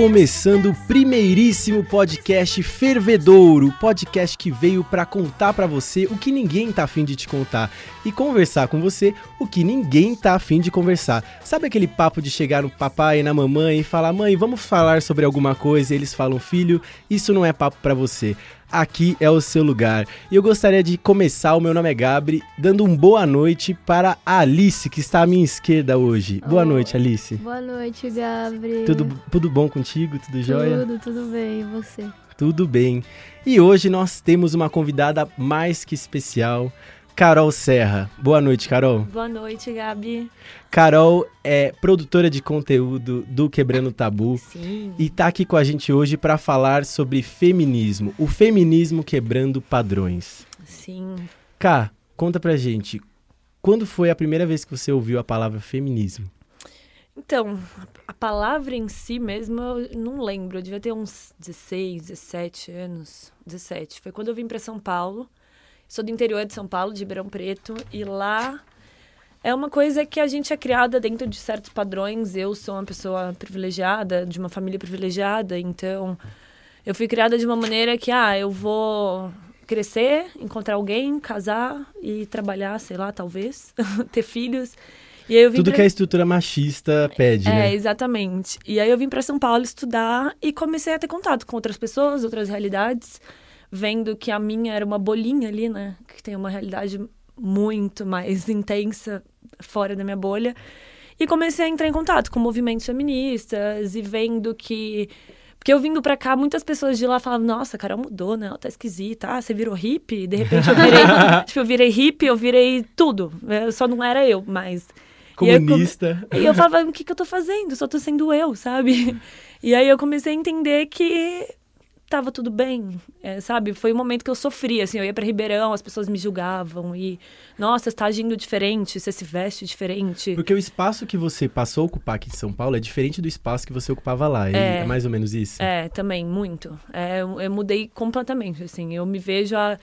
começando o primeiríssimo podcast Fervedouro, podcast que veio para contar para você o que ninguém tá afim de te contar e conversar com você o que ninguém tá afim de conversar. Sabe aquele papo de chegar no papai e na mamãe e falar: "Mãe, vamos falar sobre alguma coisa?" E eles falam: "Filho, isso não é papo para você." Aqui é o seu lugar. E eu gostaria de começar, o meu nome é Gabri, dando um boa noite para a Alice, que está à minha esquerda hoje. Boa noite, Alice. Boa noite, Gabri. Tudo, tudo bom contigo? Tudo, tudo jóia? Tudo, tudo bem. E você? Tudo bem. E hoje nós temos uma convidada mais que especial. Carol Serra. Boa noite, Carol. Boa noite, Gabi. Carol é produtora de conteúdo do Quebrando Tabu Sim. e tá aqui com a gente hoje para falar sobre feminismo, o feminismo quebrando padrões. Sim. Cá, conta pra gente, quando foi a primeira vez que você ouviu a palavra feminismo? Então, a palavra em si mesmo eu não lembro, eu devia ter uns 16, 17 anos, 17. Foi quando eu vim para São Paulo Sou do interior de São Paulo, de Ribeirão Preto, e lá é uma coisa que a gente é criada dentro de certos padrões. Eu sou uma pessoa privilegiada, de uma família privilegiada, então eu fui criada de uma maneira que, ah, eu vou crescer, encontrar alguém, casar e trabalhar, sei lá, talvez, ter filhos. Tudo pra... que a estrutura machista pede, é, né? É, exatamente. E aí eu vim para São Paulo estudar e comecei a ter contato com outras pessoas, outras realidades vendo que a minha era uma bolinha ali, né? Que tem uma realidade muito mais intensa fora da minha bolha. E comecei a entrar em contato com movimentos feministas e vendo que. Porque eu vindo pra cá, muitas pessoas de lá falavam, nossa, Carol mudou, né? Ela tá esquisita. Ah, você virou hippie? De repente eu virei. tipo, eu virei hippie, eu virei tudo. Eu só não era eu, mas. Comunista. E, eu, e eu falava, o que, que eu tô fazendo? Só tô sendo eu, sabe? E aí eu comecei a entender que tava tudo bem, é, sabe? Foi um momento que eu sofri, assim, eu ia para Ribeirão, as pessoas me julgavam e, nossa, você tá agindo diferente, você se veste diferente. Porque o espaço que você passou a ocupar aqui em São Paulo é diferente do espaço que você ocupava lá, é, é mais ou menos isso? É, também, muito. É, eu, eu mudei completamente, assim, eu me vejo há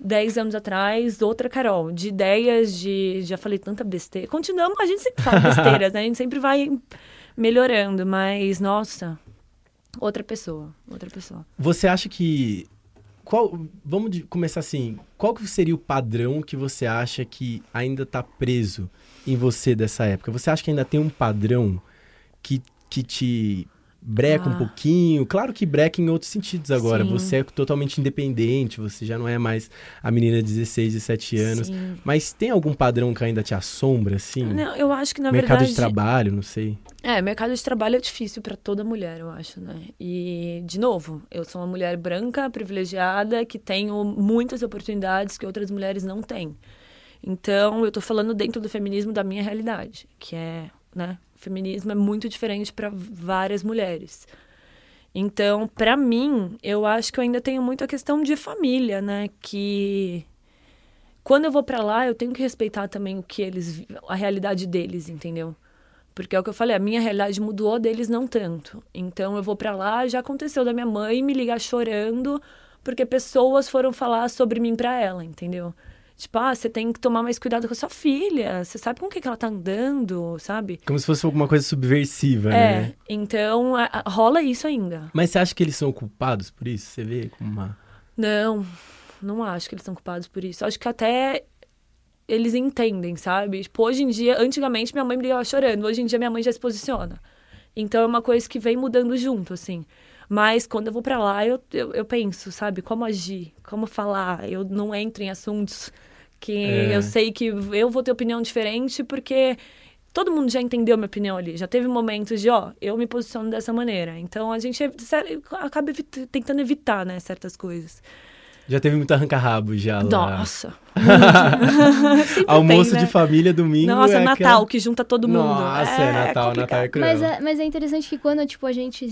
10 anos atrás, outra Carol, de ideias, de, já falei tanta besteira, continuamos, a gente sempre fala besteiras, né? A gente sempre vai melhorando, mas, nossa, outra pessoa, outra pessoa. Você acha que qual, vamos começar assim, qual que seria o padrão que você acha que ainda está preso em você dessa época? Você acha que ainda tem um padrão que, que te breca ah. um pouquinho. Claro que breca em outros sentidos agora. Sim. Você é totalmente independente, você já não é mais a menina de 16, 17 anos. Sim. Mas tem algum padrão que ainda te assombra, assim? Não, eu acho que na mercado verdade... Mercado de trabalho, não sei. É, mercado de trabalho é difícil para toda mulher, eu acho, né? E, de novo, eu sou uma mulher branca, privilegiada, que tenho muitas oportunidades que outras mulheres não têm. Então, eu tô falando dentro do feminismo da minha realidade, que é, né, feminismo é muito diferente para várias mulheres. Então, para mim, eu acho que eu ainda tenho muito a questão de família, né? Que quando eu vou para lá, eu tenho que respeitar também o que eles, a realidade deles, entendeu? Porque é o que eu falei, a minha realidade mudou, deles não tanto. Então eu vou para lá, já aconteceu da minha mãe me ligar chorando porque pessoas foram falar sobre mim para ela, entendeu? Tipo, ah, você tem que tomar mais cuidado com a sua filha. Você sabe com que, que ela tá andando, sabe? Como se fosse alguma coisa subversiva, é, né? Então, a, a, rola isso ainda. Mas você acha que eles são culpados por isso? Você vê como uma. Não, não acho que eles são culpados por isso. Acho que até eles entendem, sabe? Tipo, hoje em dia, antigamente minha mãe me ligava chorando, hoje em dia minha mãe já se posiciona. Então é uma coisa que vem mudando junto, assim. Mas quando eu vou para lá, eu, eu, eu, penso, sabe, como agir, como falar. Eu não entro em assuntos que é. eu sei que eu vou ter opinião diferente, porque todo mundo já entendeu minha opinião ali. Já teve momentos de, ó, eu me posiciono dessa maneira. Então a gente acaba tentando evitar, né, certas coisas. Já teve muito arranca-rabo já lá. Nossa. Almoço tem, né? de família domingo. Nossa, é Natal, aquela... que junta todo mundo. Nossa, é, é Natal, é Natal é cruel. Mas é, mas é interessante que quando, tipo, a gente,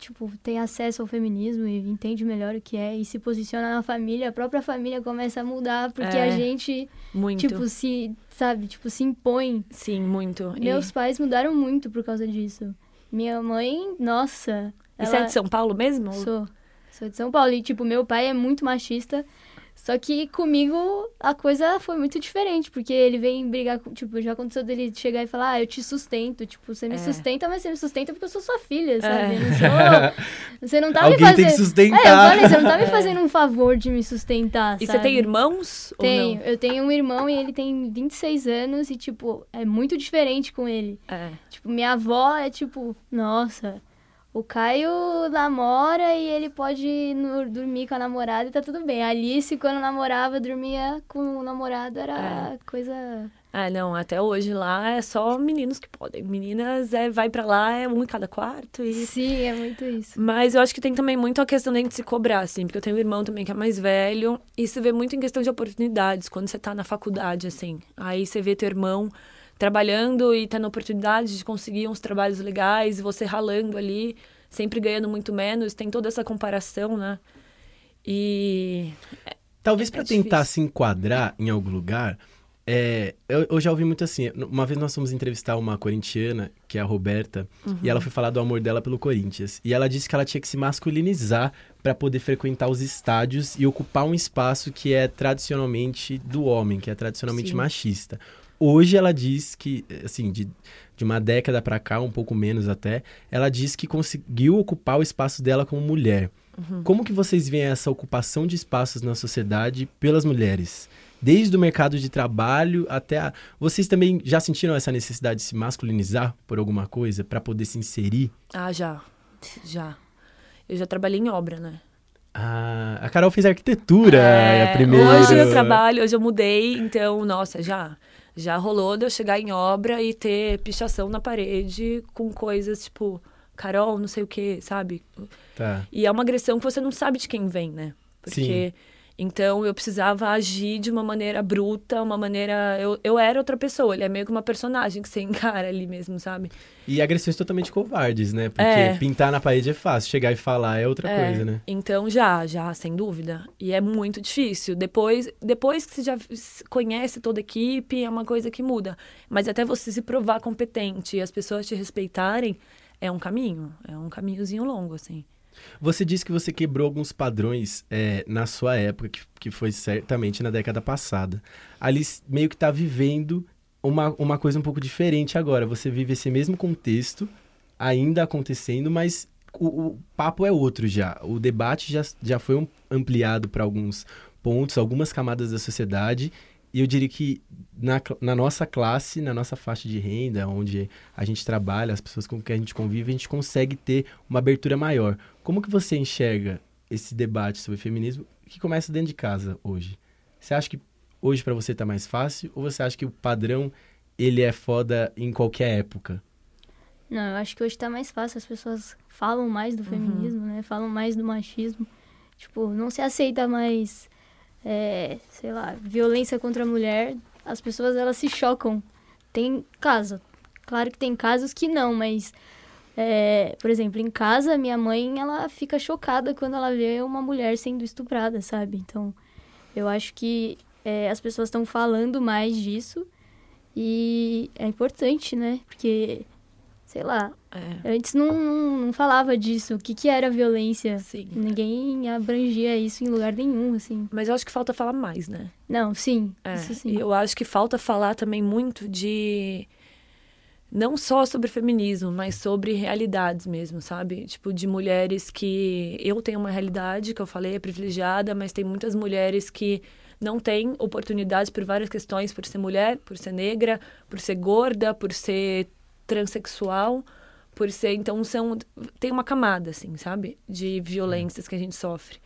tipo, tem acesso ao feminismo e entende melhor o que é e se posiciona na família, a própria família começa a mudar porque a é, gente, muito. tipo, se, sabe, tipo, se impõe. Sim, muito. Meus e... pais mudaram muito por causa disso. Minha mãe, nossa... E ela... você é de São Paulo mesmo? Sou. Sou de São Paulo. E, tipo, meu pai é muito machista. Só que comigo a coisa foi muito diferente, porque ele vem brigar, com, tipo, já aconteceu dele chegar e falar, ah, eu te sustento, tipo, você me É. sustenta, mas você me sustenta porque eu sou sua filha, sabe? É. Não sou... Você não tá Alguém me fazendo... tem que É, eu sustentar. falei, você não tá me fazendo um favor de me sustentar, E você sabe? tem irmãos? Tenho, eu tenho um irmão e ele tem 26 anos e, tipo, é muito diferente com ele. É. Tipo, minha avó é tipo, nossa, o Caio namora e ele pode no- dormir com a namorada e tá tudo bem. A Alice, quando namorava, dormia com o namorado, era coisa. Ah, não, até hoje lá é só meninos que podem. Meninas é vai pra lá, é um em cada quarto e Sim, é muito isso. Mas eu acho que tem também muito a questão da gente se cobrar, assim, porque eu tenho um irmão também que é mais velho, e se vê muito em questão de oportunidades, quando você tá na faculdade, assim. Aí você vê teu irmão trabalhando e tendo oportunidade de conseguir uns trabalhos legais, você ralando ali, sempre ganhando muito menos, tem toda essa comparação, né? E. Talvez É pra difícil. tentar se enquadrar em algum lugar, é, eu, eu já ouvi muito assim. Uma vez nós fomos entrevistar uma corintiana, que é a Roberta, e ela foi falar do amor dela pelo Corinthians. E ela disse que ela tinha que se masculinizar pra poder frequentar os estádios e ocupar um espaço que é tradicionalmente do homem, que é tradicionalmente Sim. machista. Hoje ela diz que, assim, de, de uma década pra cá, um pouco menos até, ela diz que conseguiu ocupar o espaço dela como mulher. Como que vocês veem essa ocupação de espaços na sociedade pelas mulheres? Desde o mercado de trabalho até a... Vocês também já sentiram essa necessidade de se masculinizar por alguma coisa para poder se inserir? Ah, já. Já. Eu já trabalhei em obra, né? Ah, a Carol fez arquitetura, é, a primeira. Hoje eu trabalho, hoje eu mudei, então, nossa, já. Já rolou de eu chegar em obra e ter pichação na parede com coisas tipo, Carol, não sei o que, sabe? Tá. E é uma agressão que você não sabe de quem vem, né? Porque. Então eu precisava agir de uma maneira bruta, uma maneira. Eu, eu era outra pessoa, ele é meio que uma personagem que você encara ali mesmo, sabe? E agressões totalmente covardes, né? Porque É. pintar na parede é fácil, chegar e falar é outra É, coisa, né? Então já, já, sem dúvida. E é muito difícil. Depois, depois que você já conhece toda a equipe, é uma coisa que muda. Mas até você se provar competente e as pessoas te respeitarem, é um caminho. É um caminhozinho longo, assim. Você disse que você quebrou alguns padrões é, na sua época, que, que foi certamente na década passada. Ali meio que tá vivendo uma, uma coisa um pouco diferente agora. Você vive esse mesmo contexto, ainda acontecendo, mas o, o papo é outro já. O debate já, já foi ampliado para alguns pontos, algumas camadas da sociedade. E eu diria que na, na nossa classe, na nossa faixa de renda, onde a gente trabalha, as pessoas com quem a gente convive, a gente consegue ter uma abertura maior. Como que você enxerga esse debate sobre feminismo que começa dentro de casa hoje? Você acha que hoje para você tá mais fácil ou você acha que o padrão ele é foda em qualquer época? Não, eu acho que hoje tá mais fácil, as pessoas falam mais do feminismo, né? Falam mais do machismo. Tipo, não se aceita mais, é, sei lá, violência contra a mulher. As pessoas, elas se chocam. Tem caso. Claro que tem casos que não, mas... é, por exemplo, em casa, minha mãe, ela fica chocada quando ela vê uma mulher sendo estuprada, sabe? Então, eu acho que é, as pessoas estão falando mais disso e é importante, né? Porque, sei lá, É, antes não, não, não falava disso. O que, que era violência? sim. Ninguém abrangia isso em lugar nenhum, assim. Mas eu acho que falta falar mais, né? Não, sim, É, isso E sim. eu acho que falta falar também muito de. Não só sobre feminismo, mas sobre realidades mesmo, sabe? Tipo, de mulheres que. Eu tenho uma realidade, que eu falei, é privilegiada, mas tem muitas mulheres que não têm oportunidades por várias questões, por ser mulher, por ser negra, por ser gorda, por ser transexual, por ser. Então, são. Tem uma camada, assim, sabe? De violências que a gente sofre.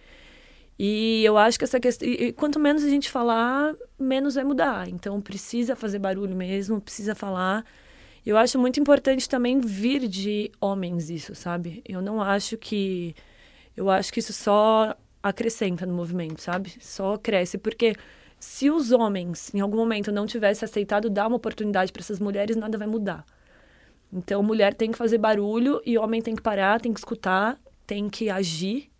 E eu acho que essa questão. e- e quanto menos a gente falar, menos vai mudar. Então precisa fazer barulho mesmo, precisa falar. Eu acho muito importante também vir de homens isso, sabe? Eu não acho que. Eu acho que isso só acrescenta no movimento, sabe? Só cresce. Porque se os homens, em algum momento, não tivessem aceitado dar uma oportunidade para essas mulheres, nada vai mudar. Então, mulher tem que fazer barulho e homem tem que parar, tem que escutar, tem que agir.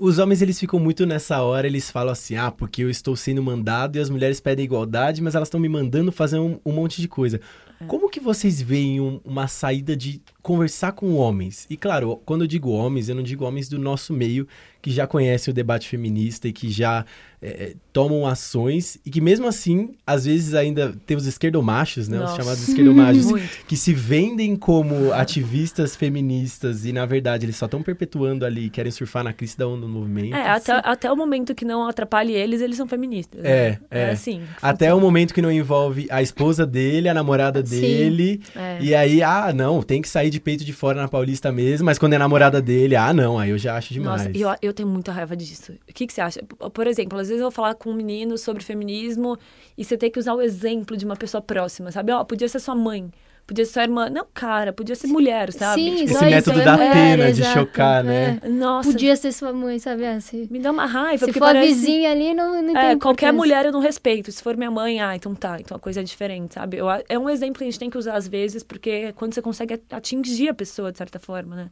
Os homens eles ficam muito nessa hora, eles falam assim: "Ah, porque eu estou sendo mandado e as mulheres pedem igualdade, mas elas estão me mandando fazer um, um monte de coisa". Como que vocês veem um- uma saída de conversar com homens? E claro, quando eu digo homens, eu não digo homens do nosso meio que já conhecem o debate feminista e que já é, tomam ações e que mesmo assim, às vezes ainda tem os esquerdomachos, né? Os Nossa. chamados esquerdomachos, que se vendem como ativistas feministas e na verdade eles só estão perpetuando ali, querem surfar na crista da onda do movimento. É, até, até o momento que não atrapalhe eles, eles são feministas. É, né? é. assim. Até o momento que não envolve a esposa dele, a namorada Sim. dele. É. E aí, ah, não, tem que sair de peito de fora na Paulista mesmo, mas quando é namorada dele, ah, não, aí eu já acho demais. Nossa, eu, eu tenho muita raiva disso. O que, que você acha? Por exemplo, às vezes eu vou falar com um menino sobre feminismo e você tem que usar o exemplo de uma pessoa próxima, sabe? Ó, podia ser sua mãe, podia ser sua irmã. Não, cara, podia ser mulher, sabe? Sim, Tipo, Esse método é da mulher, pena de exato, chocar, né? é. Nossa, Podia ser sua mãe, sabe? Se, me dá uma raiva. se porque for a parece... vizinha ali, não, não É, qualquer mulher eu não respeito. Se for minha mãe, ah, então tá, então a coisa é diferente, sabe? Eu, é um exemplo que a gente tem que usar às vezes, porque é quando você consegue atingir a pessoa, de certa forma, né?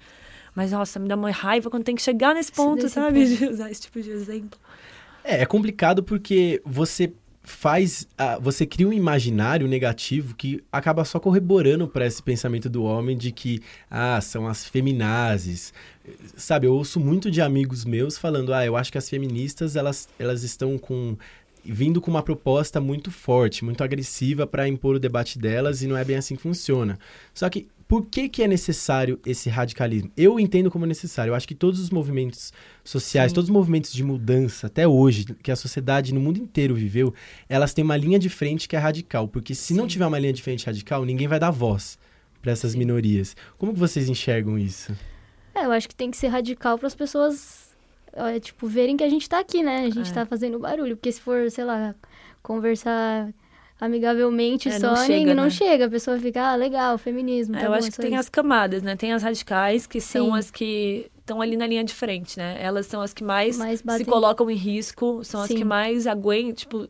Mas, nossa, me dá uma raiva quando tem que chegar nesse ponto, sabe? ponto. De usar esse tipo de exemplo. É, é complicado porque você faz, ah, você cria um imaginário negativo que acaba só corroborando para esse pensamento do homem de que, ah, são as feminazes. Sabe, eu ouço muito de amigos meus falando, ah, eu acho que as feministas, elas, elas estão com vindo com uma proposta muito forte, muito agressiva para impor o debate delas e não é bem assim que funciona. Só que por que, que é necessário esse radicalismo? Eu entendo como necessário. Eu acho que todos os movimentos sociais, Sim. todos os movimentos de mudança, até hoje, que a sociedade no mundo inteiro viveu, elas têm uma linha de frente que é radical. Porque se não Sim. tiver uma linha de frente radical, ninguém vai dar voz para essas Sim. minorias. Como que vocês enxergam isso? É, eu acho que tem que ser radical para as pessoas, é, tipo, verem que a gente tá aqui, né? A gente É. tá fazendo barulho. Porque se for, sei lá, conversar amigavelmente É, só, não chega, não né? chega. A pessoa fica, ah, legal, feminismo. É, tá eu bom, acho que só tem isso. as camadas, né? Tem as radicais, que são Sim. as que estão ali na linha de frente, né? Elas são as que mais, Mais se colocam em risco, são as Sim. que mais aguentam, tipo,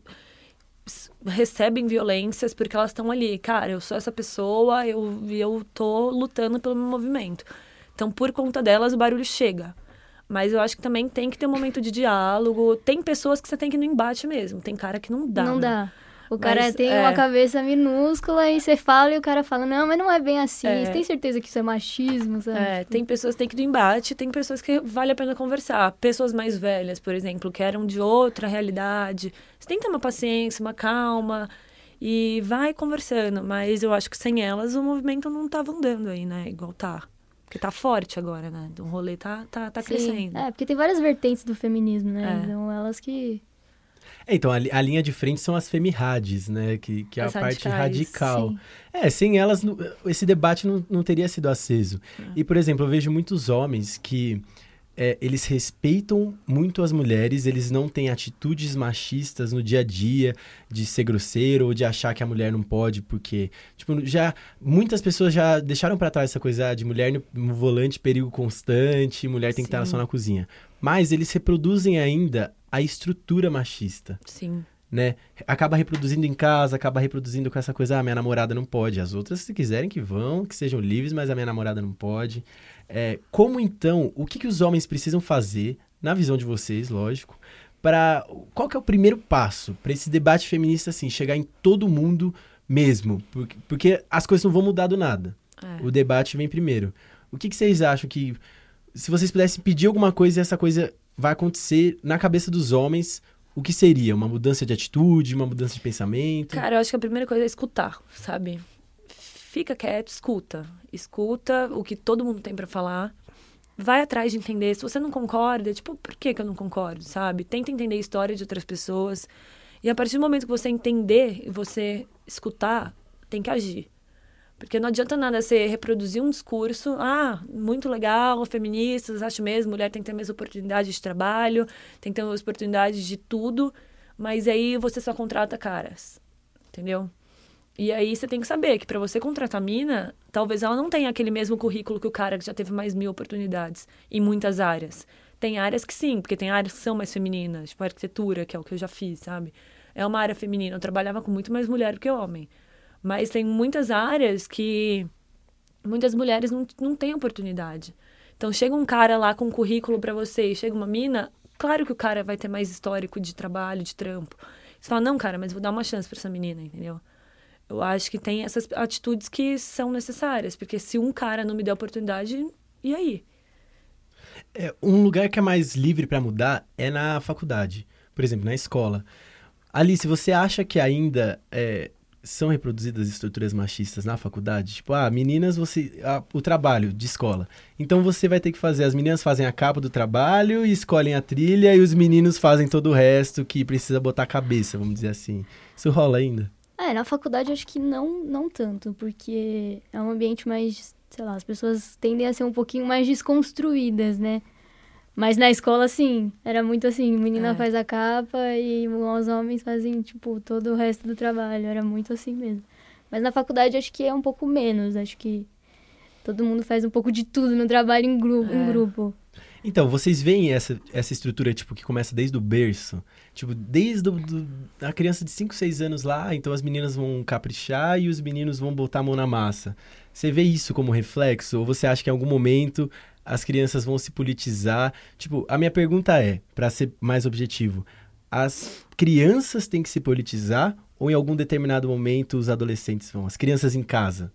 recebem violências porque elas estão ali. Cara, eu sou essa pessoa, eu, eu tô lutando pelo meu movimento. Então, por conta delas, o barulho chega. Mas eu acho que também tem que ter um momento de diálogo. Tem pessoas que você tem que ir no embate mesmo. Tem cara que não dá. Não né? dá. O cara Mas, tem é. uma cabeça minúscula e você fala e o cara fala, não, mas não é bem assim. É. Você tem certeza que isso é machismo, sabe? É, tem pessoas que têm que ir no embate, tem pessoas que vale a pena conversar. Pessoas mais velhas, por exemplo, que eram de outra realidade. Você tem que ter uma paciência, uma calma e vai conversando. Mas eu acho que sem elas o movimento não tava andando aí, né? Igual tá. Porque tá forte agora, né? O rolê tá, tá, tá Sim. crescendo. É, porque tem várias vertentes do feminismo, né? É. Então elas que. É, então, a, a linha de frente são as femirades, né? Que, que é a As parte radicais, radical. Sim. É, sem elas, esse debate não, não teria sido aceso. É. E, por exemplo, eu vejo muitos homens que é, eles respeitam muito as mulheres, eles não têm atitudes machistas no dia a dia, de ser grosseiro ou de achar que a mulher não pode, porque, tipo, já muitas pessoas já deixaram pra trás essa coisa ah, de mulher no, no volante, perigo constante, mulher tem que estar Sim. só na cozinha. Mas eles reproduzem ainda a estrutura machista Sim. Né? Acaba reproduzindo em casa, acaba reproduzindo com essa coisa, ah, minha namorada não pode. As outras, se quiserem, que vão, que sejam livres, mas a minha namorada não pode. É, como então, o que, que os homens precisam fazer, na visão de vocês, lógico, para qual que é o primeiro passo para esse debate feminista, assim, chegar em todo mundo mesmo? Porque, porque as coisas não vão mudar do nada. É. O debate vem primeiro. O que, que vocês acham que, se vocês pudessem pedir alguma coisa e essa coisa vai acontecer na cabeça dos homens, o que seria? Uma mudança de atitude, uma mudança de pensamento? Cara, eu acho que a primeira coisa é escutar, sabe? Fica quieto, escuta. Escuta o que todo mundo tem pra falar. Vai atrás de entender. Se você não concorda, tipo, por que, que eu não concordo, sabe? Tenta entender a história de outras pessoas. E a partir do momento que você entender e você escutar, tem que agir. Porque não adianta nada você reproduzir um discurso, ah, muito legal, feministas, acho mesmo, mulher tem que ter a mesma oportunidade de trabalho, tem que ter as oportunidades de tudo, mas aí você só contrata caras, entendeu? E aí você tem que saber que para você contratar a mina, talvez ela não tenha aquele mesmo currículo que o cara que já teve mais mil oportunidades em muitas áreas. Tem áreas que sim, porque tem áreas que são mais femininas, tipo arquitetura, que é o que eu já fiz, sabe? É uma área feminina. Eu trabalhava com muito mais mulher do que homem. Mas tem muitas áreas que muitas mulheres não, não têm oportunidade. Então chega um cara lá com um currículo para você e chega uma mina, claro que o cara vai ter mais histórico de trabalho, de trampo. Você fala, não, cara, mas vou dar uma chance para essa menina, entendeu? Eu acho que tem essas atitudes que são necessárias, porque se um cara não me der oportunidade, e aí? É, um lugar que é mais livre para mudar é na faculdade, por exemplo, na escola. Alice, você acha que ainda é, são reproduzidas estruturas machistas na faculdade? Tipo, ah, meninas, você. Ah, o trabalho de escola. Então você vai ter que fazer. As meninas fazem a capa do trabalho e escolhem a trilha, e os meninos fazem todo o resto que precisa botar a cabeça, vamos dizer assim. Isso rola ainda? É, na faculdade acho que não, não tanto, porque é um ambiente mais, sei lá, as pessoas tendem a ser um pouquinho mais desconstruídas, né? Mas na escola, sim, era muito assim, menina É. faz a capa e os homens fazem, tipo, todo o resto do trabalho. Era muito assim mesmo. Mas na faculdade acho que é um pouco menos. Acho que todo mundo faz um pouco de tudo no trabalho em, gru em É. grupo. Então, vocês veem essa, essa estrutura, tipo, que começa desde o berço? Tipo, desde o, do, a criança de 5, 6 anos lá, então as meninas vão caprichar e os meninos vão botar a mão na massa. Você vê isso como reflexo? Ou você acha que em algum momento as crianças vão se politizar? Tipo, a minha pergunta é, para ser mais objetivo, as crianças têm que se politizar ou em algum determinado momento os adolescentes vão? As crianças em casa?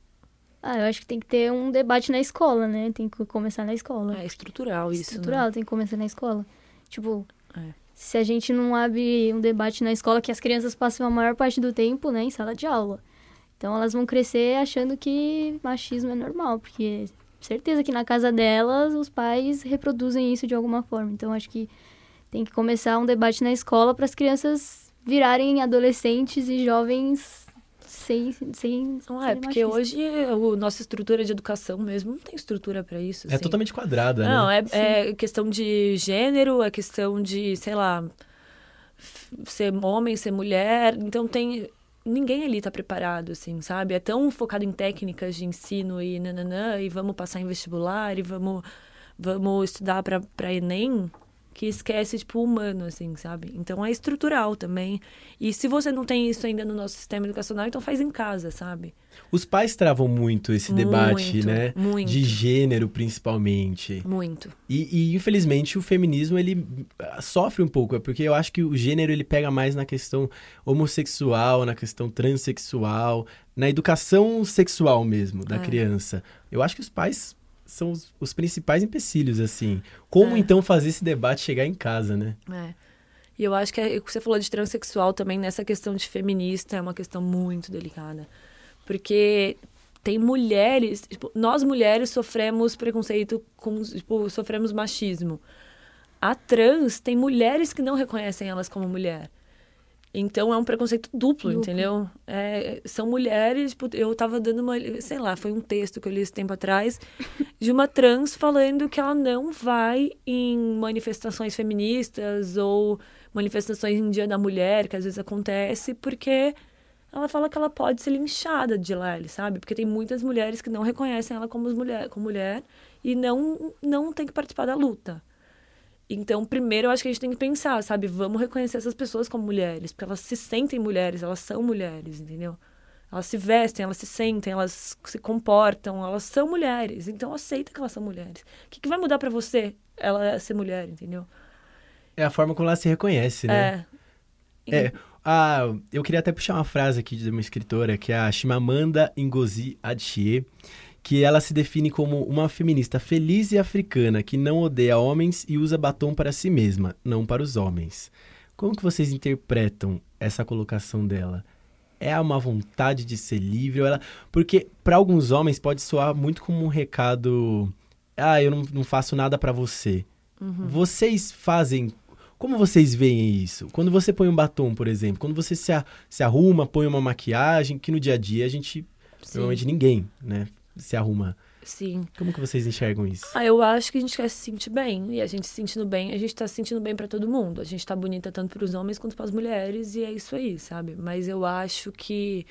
Ah, eu acho que tem que ter um debate na escola, né? Tem que começar na escola. É estrutural isso, estrutural, né? tem que começar na escola. Tipo, É. se a gente não abre um debate na escola, que as crianças passam a maior parte do tempo, né, em sala de aula. Então elas vão crescer achando que machismo é normal, porque certeza que na casa delas os pais reproduzem isso de alguma forma. Então acho que tem que começar um debate na escola para as crianças virarem adolescentes e jovens sem sem Não é, porque machistas. hoje a nossa estrutura de educação mesmo não tem estrutura pra isso. É assim. totalmente quadrada, Não, né? é, é questão de gênero, é questão de, sei lá, ser homem, ser mulher. Então tem. Ninguém ali tá preparado, assim, sabe? É tão focado em técnicas de ensino e nananã, e vamos passar em vestibular, e vamos, vamos estudar pra Enem, que esquece, tipo, o humano, assim, sabe? Então é estrutural também. E se você não tem isso ainda no nosso sistema educacional, então faz em casa, sabe? Os pais travam muito esse debate, Muito, né? muito. De gênero, principalmente. Muito. E, e, infelizmente, o feminismo, ele ah, sofre um pouco. É porque eu acho que o gênero, ele pega mais na questão homossexual, na questão transexual, na educação sexual mesmo, da É. criança. Eu acho que os pais são os, os principais empecilhos, assim. Como, É. então, fazer esse debate chegar em casa, né? É. E eu acho que é- que você falou de transexual também, nessa questão de feminista, é uma questão muito delicada. Porque tem mulheres, tipo, nós mulheres sofremos preconceito, com, tipo, sofremos machismo. A trans tem mulheres que não reconhecem elas como mulher. Então é um preconceito duplo, Duplo. entendeu? É, são mulheres, tipo, eu tava dando uma, sei lá, foi um texto que eu li esse tempo atrás, de uma trans falando que ela não vai em manifestações feministas ou manifestações em Dia da Mulher, que às vezes acontece, porque ela fala que ela pode ser linchada de lá, sabe? Porque tem muitas mulheres que não reconhecem ela como mulher, como mulher e não, não tem que participar da luta. Então, primeiro, eu acho que a gente tem que pensar, sabe? Vamos reconhecer essas pessoas como mulheres, porque elas se sentem mulheres, elas são mulheres, entendeu? Elas se vestem, elas se sentem, elas se comportam, elas são mulheres. Então, aceita que elas são mulheres. O que, que vai mudar pra você ela ser mulher, entendeu? É a forma como ela se reconhece, né? É. É, ah, eu queria até puxar uma frase aqui de uma escritora, que é a Chimamanda Ngozi Adichie, que ela se define como uma feminista feliz e africana que não odeia homens e usa batom para si mesma, não para os homens. Como que vocês interpretam essa colocação dela? É uma vontade de ser livre? Ela... Porque para alguns homens pode soar muito como um recado: ah, eu não, não faço nada para você. Vocês fazem como vocês veem isso? Quando você põe um batom, por exemplo, quando você se, a- se arruma, põe uma maquiagem, que no dia a dia a gente, Sim. normalmente ninguém, né, se arruma. Sim. Como que vocês enxergam isso? Ah, eu acho que a gente quer se sentir bem. E a gente se sentindo bem, a gente tá se sentindo bem pra todo mundo. A gente tá bonita tanto pros homens quanto pras mulheres, e é isso aí, sabe? Mas eu acho que,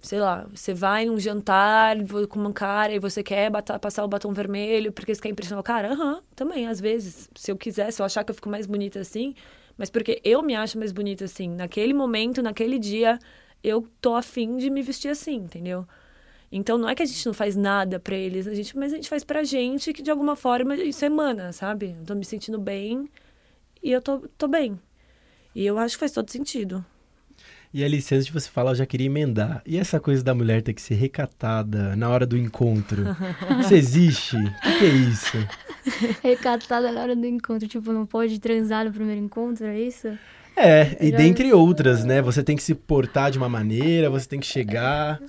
sei lá, você vai num jantar com um cara e você quer passar o batom vermelho porque você quer impressionar o cara? Aham, também, às vezes. Se eu quiser, se eu achar que eu fico mais bonita assim, mas porque eu me acho mais bonita assim. Naquele momento, naquele dia, eu tô afim de me vestir assim, entendeu? Então não é que a gente não faz nada pra eles, a gente, mas a gente faz pra gente que de alguma forma isso emana, sabe? Eu tô me sentindo bem e eu tô, tô bem. E eu acho que faz todo sentido. E Alice, antes de você falar, eu já queria emendar. E essa coisa da mulher ter que ser recatada na hora do encontro? Isso existe? O que, que é isso? Recatada na hora do encontro, tipo, não pode transar no primeiro encontro, é isso? É, e dentre outras, né? Você tem que se portar de uma maneira, você tem que chegar.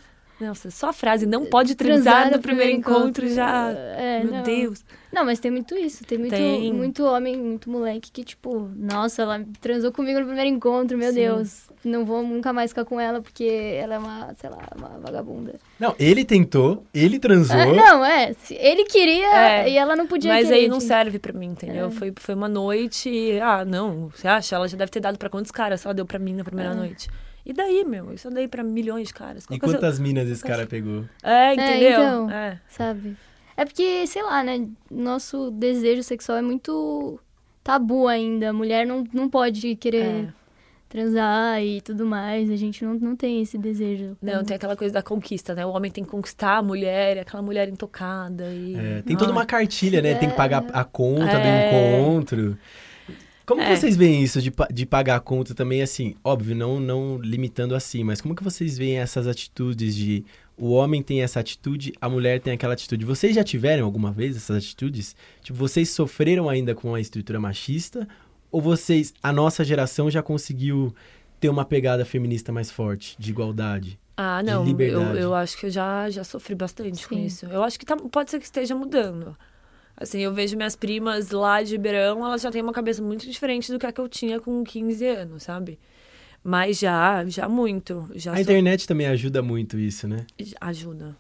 Nossa, só a frase, não pode transar, no primeiro encontro, já. É, Meu não. Deus. Não, mas tem muito isso. Tem muito, Tem. muito homem, muito moleque que, tipo, nossa, ela transou comigo no primeiro encontro, meu Sim. Deus. Não vou nunca mais ficar com ela porque ela é uma, sei lá, uma vagabunda. Não, ele tentou, ele transou. É, não, é. Ele queria É, e ela não podia Mas querer, aí não tipo. serve pra mim, entendeu? É. Foi, foi uma noite. e, Ah, não. Você acha? Ela já deve ter dado pra quantos caras ela deu pra mim na primeira É. noite? E daí, meu? Isso eu dei pra milhões de caras. Qual E é quantas minas esse cara pegou? É, entendeu? então. É. Sabe? É porque, sei lá, né? Nosso desejo sexual é muito tabu ainda. A mulher não, não pode querer É. transar e tudo mais. A gente não, não tem esse desejo. Não, tem aquela coisa da conquista, né? O homem tem que conquistar a mulher, é aquela mulher intocada. E... É, tem toda uma cartilha, né? Tem que pagar a conta É. do encontro. Como que É. vocês veem isso de, de pagar a conta também, assim? Óbvio, não, não limitando assim, mas como que vocês veem essas atitudes de... O homem tem essa atitude, a mulher tem aquela atitude. Vocês já tiveram alguma vez essas atitudes? Tipo, vocês sofreram ainda com a estrutura machista? Ou vocês, a nossa geração já conseguiu ter uma pegada feminista mais forte, de igualdade? Ah, não, eu, liberdade. eu acho que eu já, já sofri bastante com Sim. isso. Eu acho que tá- pode ser que esteja mudando. Assim, eu vejo minhas primas lá de Ribeirão, elas já têm uma cabeça muito diferente do que a que eu tinha com 15 anos, sabe? Mas já, já muito. Já A so- internet também ajuda muito isso, né? Ajuda.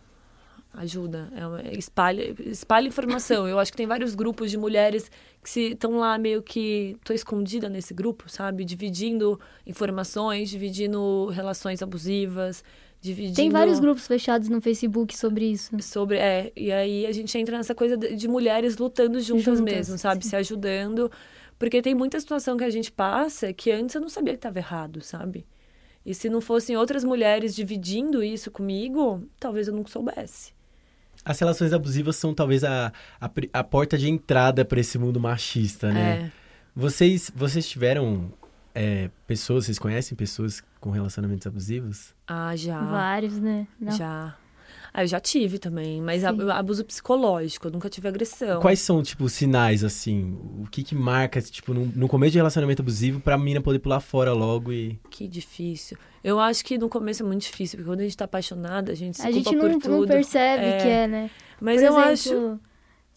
Ajuda. É uma- espalha, espalha informação. Eu acho que tem vários grupos de mulheres que estão lá meio que. tô escondida nesse grupo, sabe? Dividindo informações, dividindo relações abusivas, dividindo. Tem vários grupos fechados no Facebook sobre isso. Sobre, é, e aí a gente entra nessa coisa de, mulheres lutando juntas, Juntas, mesmo, sabe? sim. Se ajudando. Porque tem muita situação que a gente passa que antes eu não sabia que estava errado, sabe? E se não fossem outras mulheres dividindo isso comigo, talvez eu nunca soubesse. As relações abusivas são talvez a, a, a porta de entrada para esse mundo machista, né? É. Vocês, vocês tiveram é, pessoas, vocês conhecem pessoas com relacionamentos abusivos? Ah, já. Vários, né? Não. Já. Ah, eu já tive também, mas a- Sim. abuso psicológico, eu nunca tive agressão. Quais são, tipo, os sinais, assim? O que que marca, tipo, no, no começo de relacionamento abusivo pra mina poder pular fora logo e... Que difícil. Eu acho que no começo é muito difícil, porque quando a gente tá apaixonada, a gente se A culpa gente por não, tudo. não percebe É. que é, né? Mas Por eu exemplo, acho.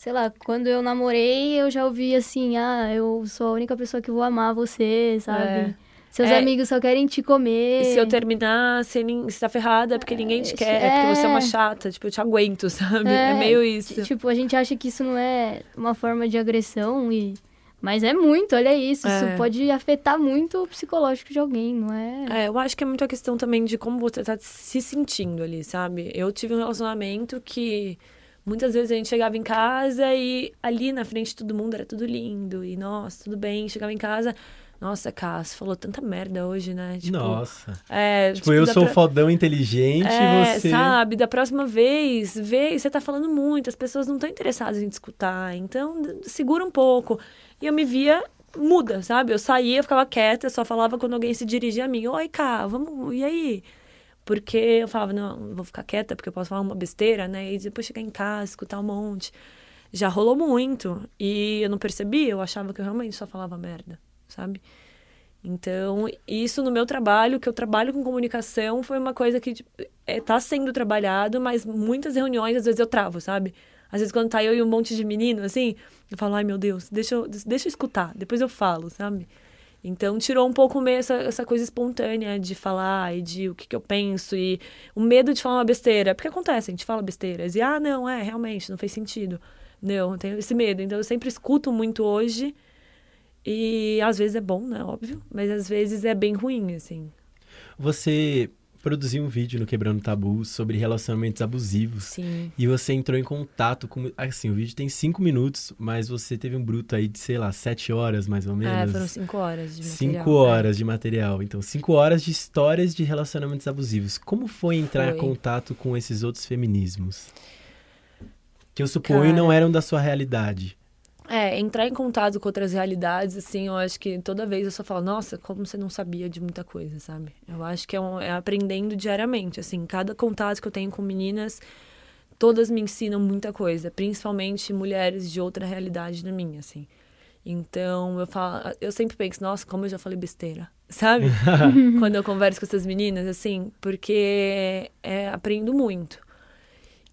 Sei lá, quando eu namorei, eu já ouvi assim, ah, eu sou a única pessoa que vou amar você, sabe? É. Seus É. amigos só querem te comer. E se eu terminar, você, você tá ferrada, é porque ninguém te quer, é porque você é uma É. chata, tipo, eu te aguento, sabe? É, meio isso. Tipo, a gente acha que isso não é uma forma de agressão e mas é muito, olha isso, É. isso pode afetar muito o psicológico de alguém, não é? É, eu acho que é muito a questão também de como você tá se sentindo ali, sabe? Eu tive um relacionamento que muitas vezes a gente chegava em casa e ali na frente de todo mundo era tudo lindo e nossa, tudo bem. Chegava em casa, nossa, Cass, falou tanta merda hoje, né? Tipo, Nossa. É, Tipo, eu da sou pro- fodão inteligente É, e você... sabe? Da próxima vez, vê, você tá falando muito, as pessoas não estão interessadas em te escutar, então segura um pouco. E eu me via muda, sabe? Eu saía, ficava quieta, só falava quando alguém se dirigia a mim. Oi, cá, vamos, e aí? Porque eu falava, não, vou ficar quieta porque eu posso falar uma besteira, né? E depois chegar em casa, escutar um monte. Já rolou muito. E eu não percebia, eu achava que eu realmente só falava merda, sabe? Então, isso no meu trabalho, que eu trabalho com comunicação, foi uma coisa que tipo, é, tá sendo trabalhado, mas muitas reuniões, às vezes, eu travo, sabe? Às vezes, quando tá eu e um monte de menino, assim, eu falo, ai meu Deus, deixa eu, deixa eu escutar, depois eu falo, sabe? Então, tirou um pouco meio essa, essa coisa espontânea de falar e de o que, que eu penso e o medo de falar uma besteira. Porque acontece, a gente fala besteiras e, ah, não, é, realmente, não fez sentido. Não, eu tenho esse medo. Então, eu sempre escuto muito hoje e às vezes é bom, né, óbvio, mas às vezes é bem ruim, assim. Você produziu um vídeo no Quebrando Tabu sobre relacionamentos abusivos. Sim. E você entrou em contato com... Assim, o vídeo tem cinco minutos, mas você teve um bruto aí de, sei lá, sete horas, mais ou menos. É, foram cinco horas de material. Cinco horas de material. Então, cinco horas de histórias de relacionamentos abusivos. Como foi entrar em Foi. contato com esses outros feminismos? Que eu suponho Cara. não eram da sua realidade. É, entrar em contato com outras realidades, assim, eu acho que toda vez eu só falo, nossa, como você não sabia de muita coisa, sabe? Eu acho que é, um, é aprendendo diariamente, assim, cada contato que eu tenho com meninas, todas me ensinam muita coisa, principalmente mulheres de outra realidade da minha, assim. Então, eu falo, eu sempre penso, nossa, como eu já falei besteira, sabe? Quando eu converso com essas meninas, assim, porque é, aprendo muito.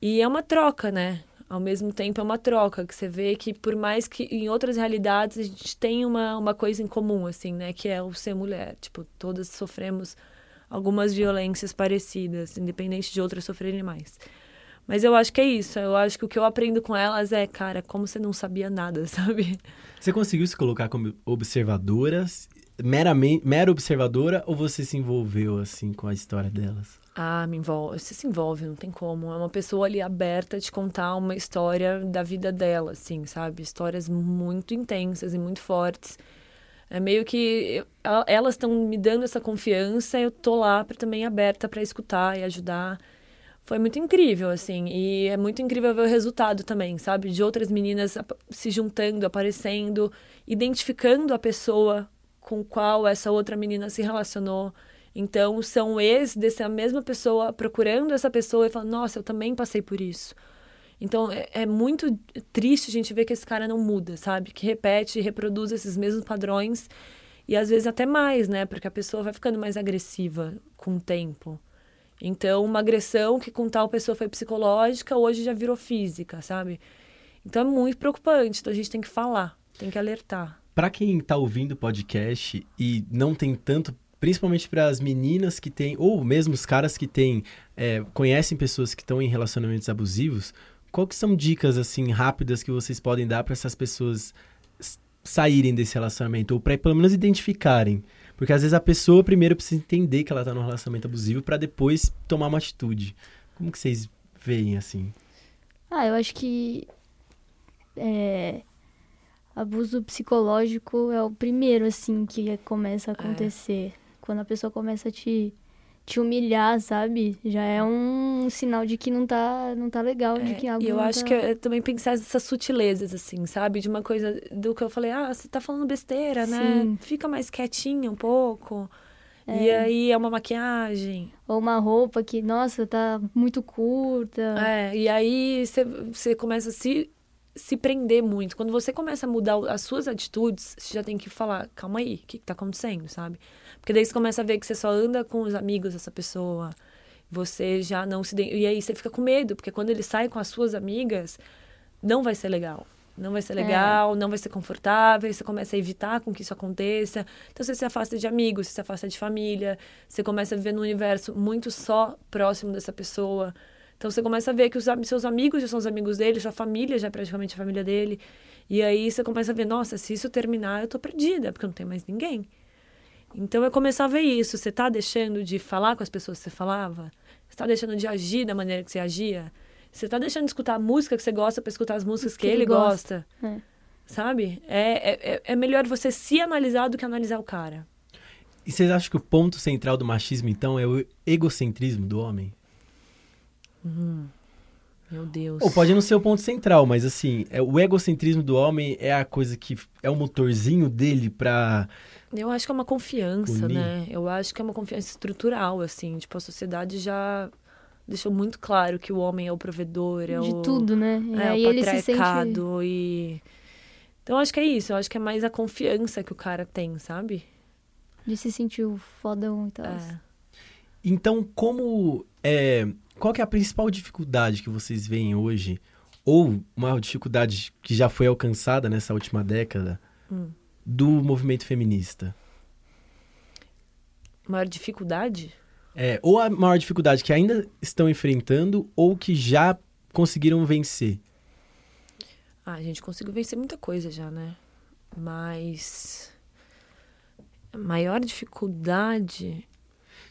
E é uma troca, né? Ao mesmo tempo é uma troca, que você vê que por mais que em outras realidades a gente tem uma, uma coisa em comum, assim, né? Que é o ser mulher. Tipo, todas sofremos algumas violências parecidas, independente de outras sofrerem mais. Mas eu acho que é isso. Eu acho que o que eu aprendo com elas é, cara, como você não sabia nada, sabe? Você conseguiu se colocar como observadora, meramente, mera observadora, ou você se envolveu, assim, com a história delas? Ah, me envolve. Você se envolve, não tem como. É uma pessoa ali aberta de contar uma história da vida dela, assim, sabe? Histórias muito intensas e muito fortes. É meio que eu, elas estão me dando essa confiança, eu tô lá pra, também aberta para escutar e ajudar. Foi muito incrível, assim, e é muito incrível ver o resultado também, sabe? De outras meninas se juntando, aparecendo, identificando a pessoa com qual essa outra menina se relacionou então, são ex dessa mesma pessoa procurando essa pessoa e falando: Nossa, eu também passei por isso. Então, é, é, muito triste a gente ver que esse cara não muda, sabe? Que repete e reproduz esses mesmos padrões e às vezes até mais, né? Porque a pessoa vai ficando mais agressiva com o tempo. Então, uma agressão que com tal pessoa foi psicológica, hoje já virou física, sabe? Então, é muito preocupante. Então, a gente tem que falar, tem que alertar. Para quem está ouvindo o podcast e não tem tanto principalmente para as meninas que têm, ou mesmo os caras que têm, é, conhecem pessoas que estão em relacionamentos abusivos, qual que são dicas assim rápidas que vocês podem dar para essas pessoas saírem desse relacionamento ou para pelo menos identificarem? Porque às vezes a pessoa primeiro precisa entender que ela está num relacionamento abusivo para depois tomar uma atitude. Como que vocês veem assim? Ah, eu acho que é, abuso psicológico é o primeiro assim que começa a é. acontecer. Quando a pessoa começa a te, te humilhar, sabe? Já é um sinal de que não tá, não tá legal, é, de que algo E eu acho tá... que é também pensar nessas sutilezas, assim, sabe? De uma coisa do que eu falei, ah, você tá falando besteira, né? Sim. né? Fica mais quietinha um pouco. É. E aí é uma maquiagem. Ou uma roupa que, nossa, tá muito curta. É, e aí você começa a se, se prender muito. Quando você começa a mudar as suas atitudes, você já tem que falar, calma aí, o que, que tá acontecendo, sabe? Porque daí você começa a ver que você só anda com os amigos dessa pessoa. Você já não se. E aí você fica com medo, porque quando ele sai com as suas amigas, não vai ser legal. Não vai ser é. legal, é. não vai ser confortável, você começa a evitar com que isso aconteça. Então você se afasta de amigos, você se afasta de família, você começa a viver num universo muito só próximo dessa pessoa. Então você começa a ver que os seus amigos já são os amigos dele, sua família já é praticamente a família dele. E aí você começa a ver, nossa, se isso terminar, eu tô perdida, porque não tem mais ninguém. Então eu começar a ver isso. Você está deixando de falar com as pessoas que você falava? Você está deixando de agir da maneira que você agia? Você está deixando de escutar a música que você gosta para escutar as músicas que, que ele gosta? gosta. É. Sabe? É, é, é melhor você se analisar do que analisar o cara. E vocês acham que o ponto central do machismo, então, é o egocentrismo do homem? Hum. Meu Deus. Ou pode não ser o ponto central, mas assim, é, o egocentrismo do homem é a coisa que é o motorzinho dele pra. Eu acho que é uma confiança, unir. né? Eu acho que é uma confiança estrutural, assim. Tipo, a sociedade já deixou muito claro que o homem é o provedor, é De o. tudo, né? E é, aí o patriarcado sente... e. Então, acho que é isso. Eu acho que é mais a confiança que o cara tem, sabe? De se sentir o fodão e tal. É. Então, como. É, qual é a principal dificuldade que vocês veem hoje, ou uma dificuldade que já foi alcançada nessa última década, hum. do movimento feminista? Maior dificuldade? É, ou a maior dificuldade que ainda estão enfrentando, ou que já conseguiram vencer? Ah, a gente conseguiu vencer muita coisa já, né? Mas. A maior dificuldade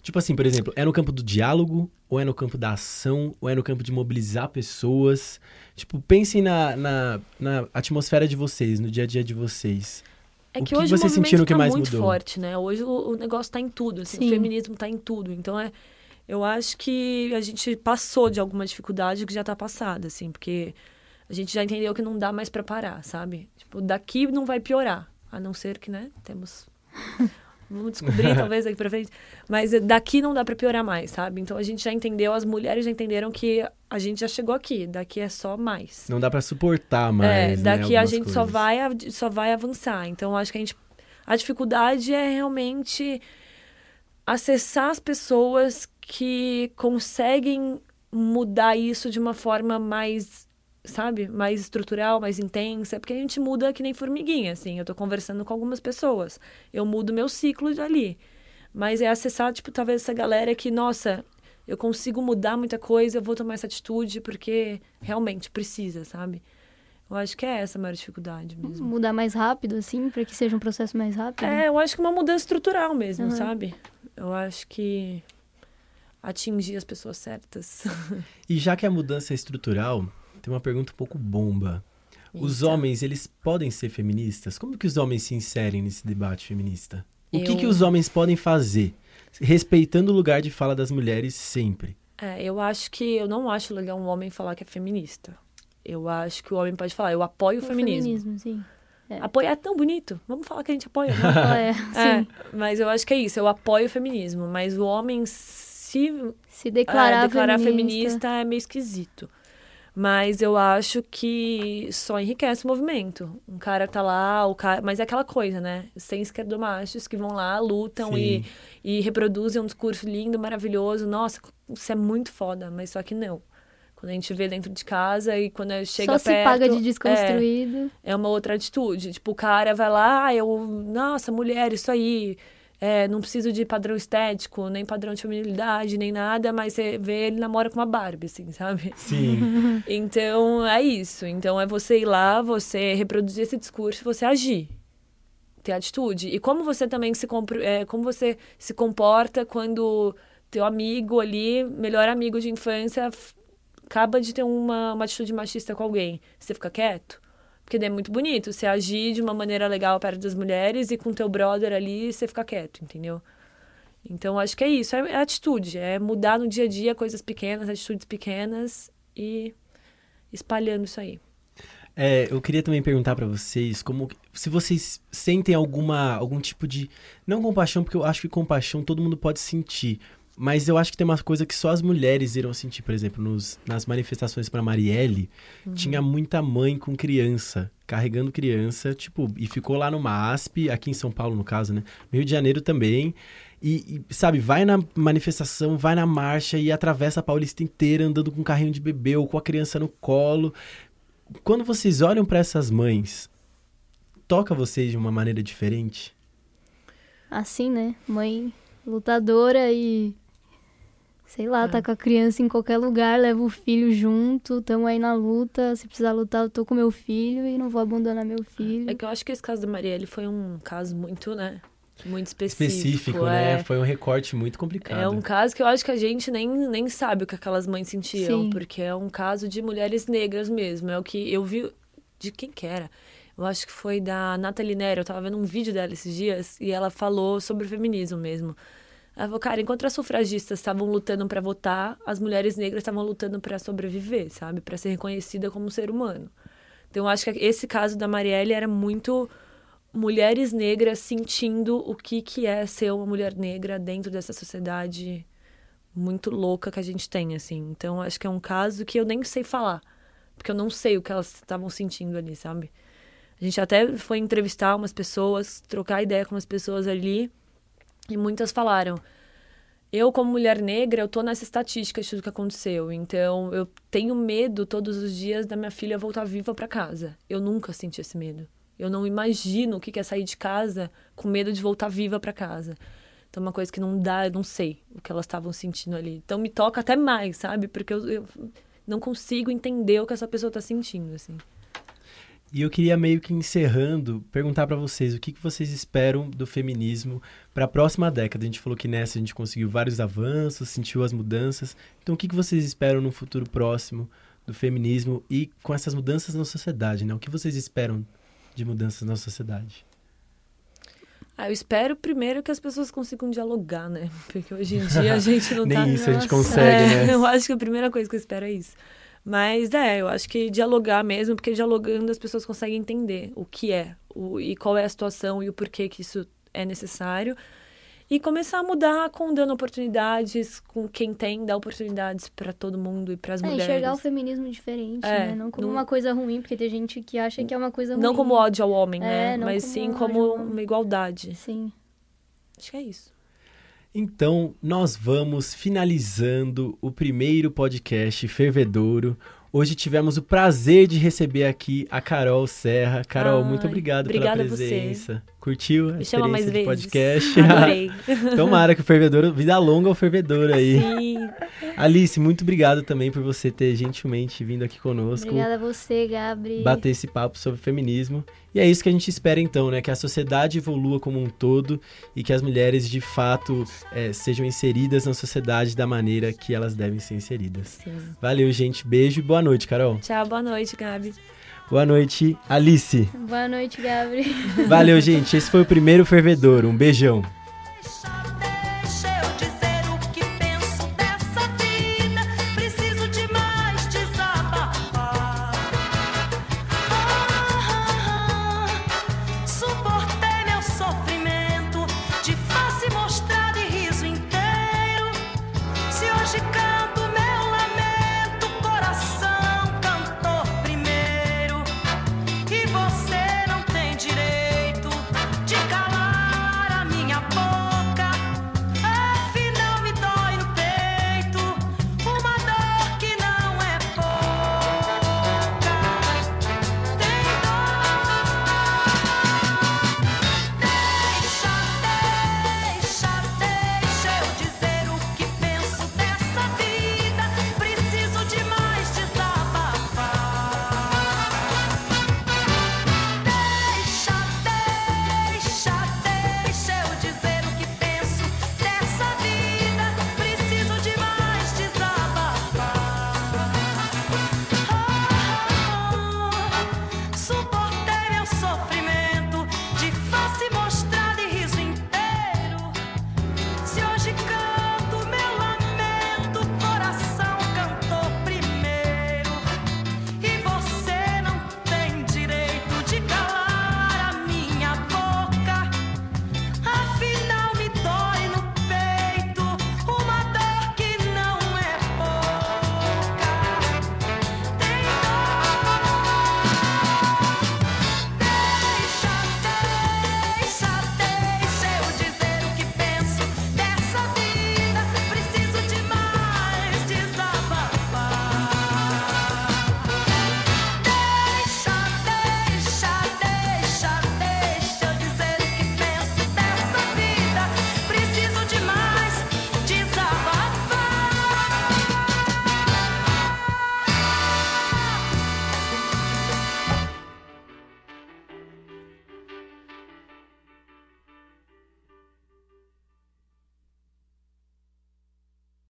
Tipo assim, por exemplo, é no campo do diálogo, ou é no campo da ação, ou é no campo de mobilizar pessoas. Tipo, pensem na, na, na atmosfera de vocês, no dia a dia de vocês. É que, que hoje vocês o que tá mais muito mudou? forte, né? Hoje o, o negócio tá em tudo, assim, o feminismo tá em tudo. Então é, eu acho que a gente passou de alguma dificuldade que já tá passada, assim, porque a gente já entendeu que não dá mais para parar, sabe? Tipo, daqui não vai piorar, a não ser que, né, temos Vamos descobrir, talvez, daqui pra frente. Mas daqui não dá pra piorar mais, sabe? Então a gente já entendeu, as mulheres já entenderam que a gente já chegou aqui. Daqui é só mais. Não dá pra suportar mais. É, daqui né, a gente coisas. só vai, só vai avançar. Então acho que a gente. A dificuldade é realmente acessar as pessoas que conseguem mudar isso de uma forma mais sabe, mais estrutural, mais intensa, porque a gente muda que nem formiguinha, assim. Eu tô conversando com algumas pessoas, eu mudo meu ciclo ali. Mas é acessar, tipo, talvez essa galera que, nossa, eu consigo mudar muita coisa, eu vou tomar essa atitude porque realmente precisa, sabe? Eu acho que é essa a maior dificuldade mesmo. Mudar mais rápido, assim, para que seja um processo mais rápido? É, eu acho que uma mudança estrutural mesmo, uhum. sabe? Eu acho que atingir as pessoas certas. E já que a mudança é estrutural, tem uma pergunta um pouco bomba. Eita. Os homens, eles podem ser feministas? Como que os homens se inserem nesse debate feminista? O eu... que, que os homens podem fazer? Respeitando o lugar de fala das mulheres sempre. É, eu acho que eu não acho legal um homem falar que é feminista. Eu acho que o homem pode falar, eu apoio o, o feminismo. feminismo sim. É. Apoiar é tão bonito. Vamos falar que a gente apoia. Né? apoia, é, mas eu acho que é isso. Eu apoio o feminismo. Mas o homem se, se declarar, é, declarar feminista. feminista é meio esquisito. Mas eu acho que só enriquece o movimento. Um cara tá lá, o cara... mas é aquela coisa, né? Sem esquerdomachos que vão lá, lutam e, e reproduzem um discurso lindo, maravilhoso. Nossa, isso é muito foda, mas só que não. Quando a gente vê dentro de casa e quando chega Só perto... se paga de desconstruído. É, é uma outra atitude. Tipo, o cara vai lá, ah, eu... Nossa, mulher, isso aí é, não preciso de padrão estético, nem padrão de feminilidade, nem nada, mas você vê ele namora com uma Barbie, assim, sabe? Sim. então, é isso. Então, é você ir lá, você reproduzir esse discurso, você agir. Ter atitude. E como você também se, é, como você se comporta quando teu amigo ali, melhor amigo de infância, acaba de ter uma, uma atitude machista com alguém. Você fica quieto? Porque é muito bonito você agir de uma maneira legal perto das mulheres e com teu brother ali você ficar quieto, entendeu? Então acho que é isso, é, é atitude, é mudar no dia a dia coisas pequenas, atitudes pequenas e espalhando isso aí. É, eu queria também perguntar para vocês como se vocês sentem alguma algum tipo de não compaixão, porque eu acho que compaixão todo mundo pode sentir, mas eu acho que tem uma coisa que só as mulheres irão sentir, por exemplo, nos, nas manifestações para Marielle, uhum. tinha muita mãe com criança, carregando criança, tipo, e ficou lá no MASP, aqui em São Paulo, no caso, né? No Rio de Janeiro também. E, e, sabe, vai na manifestação, vai na marcha e atravessa a Paulista inteira andando com um carrinho de bebê ou com a criança no colo. Quando vocês olham para essas mães, toca vocês de uma maneira diferente? Assim, né? Mãe lutadora e sei lá, tá é. tá com a criança em qualquer lugar, leva o filho junto, tamo aí na luta, se precisar lutar, eu tô com meu filho e não vou abandonar meu filho. É que eu acho que esse caso da Marielle foi um caso muito, né? Muito específico. Específico, é. né? Foi um recorte muito complicado. É um caso que eu acho que a gente nem, nem sabe o que aquelas mães sentiam, Sim. porque é um caso de mulheres negras mesmo. É o que eu vi de quem que era. Eu acho que foi da Nathalie Neri, eu tava vendo um vídeo dela esses dias e ela falou sobre o feminismo mesmo. Ela falou, cara, enquanto as sufragistas estavam lutando para votar, as mulheres negras estavam lutando para sobreviver, sabe? Para ser reconhecida como ser humano. Então, eu acho que esse caso da Marielle era muito mulheres negras sentindo o que, que é ser uma mulher negra dentro dessa sociedade muito louca que a gente tem, assim. Então, acho que é um caso que eu nem sei falar, porque eu não sei o que elas estavam sentindo ali, sabe? A gente até foi entrevistar umas pessoas, trocar ideia com umas pessoas ali, e muitas falaram: eu, como mulher negra, eu tô nessa estatística de tudo que aconteceu. Então, eu tenho medo todos os dias da minha filha voltar viva para casa. Eu nunca senti esse medo. Eu não imagino o que é sair de casa com medo de voltar viva para casa. Então, é uma coisa que não dá, eu não sei o que elas estavam sentindo ali. Então, me toca até mais, sabe? Porque eu, eu não consigo entender o que essa pessoa tá sentindo, assim. E eu queria meio que encerrando perguntar para vocês o que, que vocês esperam do feminismo para a próxima década. A gente falou que nessa a gente conseguiu vários avanços, sentiu as mudanças. Então o que, que vocês esperam no futuro próximo do feminismo e com essas mudanças na sociedade, né? O que vocês esperam de mudanças na sociedade? Ah, eu espero primeiro que as pessoas consigam dialogar, né? Porque hoje em dia a gente não Nem tá... isso a gente consegue, é, né? Eu acho que a primeira coisa que eu espero é isso. Mas é, eu acho que dialogar mesmo, porque dialogando as pessoas conseguem entender o que é o, e qual é a situação e o porquê que isso é necessário. E começar a mudar com dando oportunidades, com quem tem, dar oportunidades para todo mundo e para as é, mulheres. enxergar o feminismo diferente, é, né? Não como não, uma coisa ruim, porque tem gente que acha que é uma coisa ruim. Não como ódio ao homem, é, né? Mas como sim como uma igualdade. Sim. Acho que é isso. Então, nós vamos finalizando o primeiro podcast Fervedouro. Hoje tivemos o prazer de receber aqui a Carol Serra. Carol, Ai, muito obrigado pela presença. Curtiu a Me chama mais vezes. podcast? Adorei. Tomara que o fervedor, vida longa ao fervedor aí. Sim. Alice, muito obrigado também por você ter gentilmente vindo aqui conosco. Obrigada a você, Gabri. Bater esse papo sobre feminismo. E é isso que a gente espera então, né? Que a sociedade evolua como um todo e que as mulheres de fato é, sejam inseridas na sociedade da maneira que elas devem ser inseridas. Sim. Valeu, gente. Beijo e boa noite, Carol. Tchau, boa noite, Gabi. Boa noite, Alice. Boa noite, Gabriel. Valeu, gente. Esse foi o primeiro fervedor. Um beijão.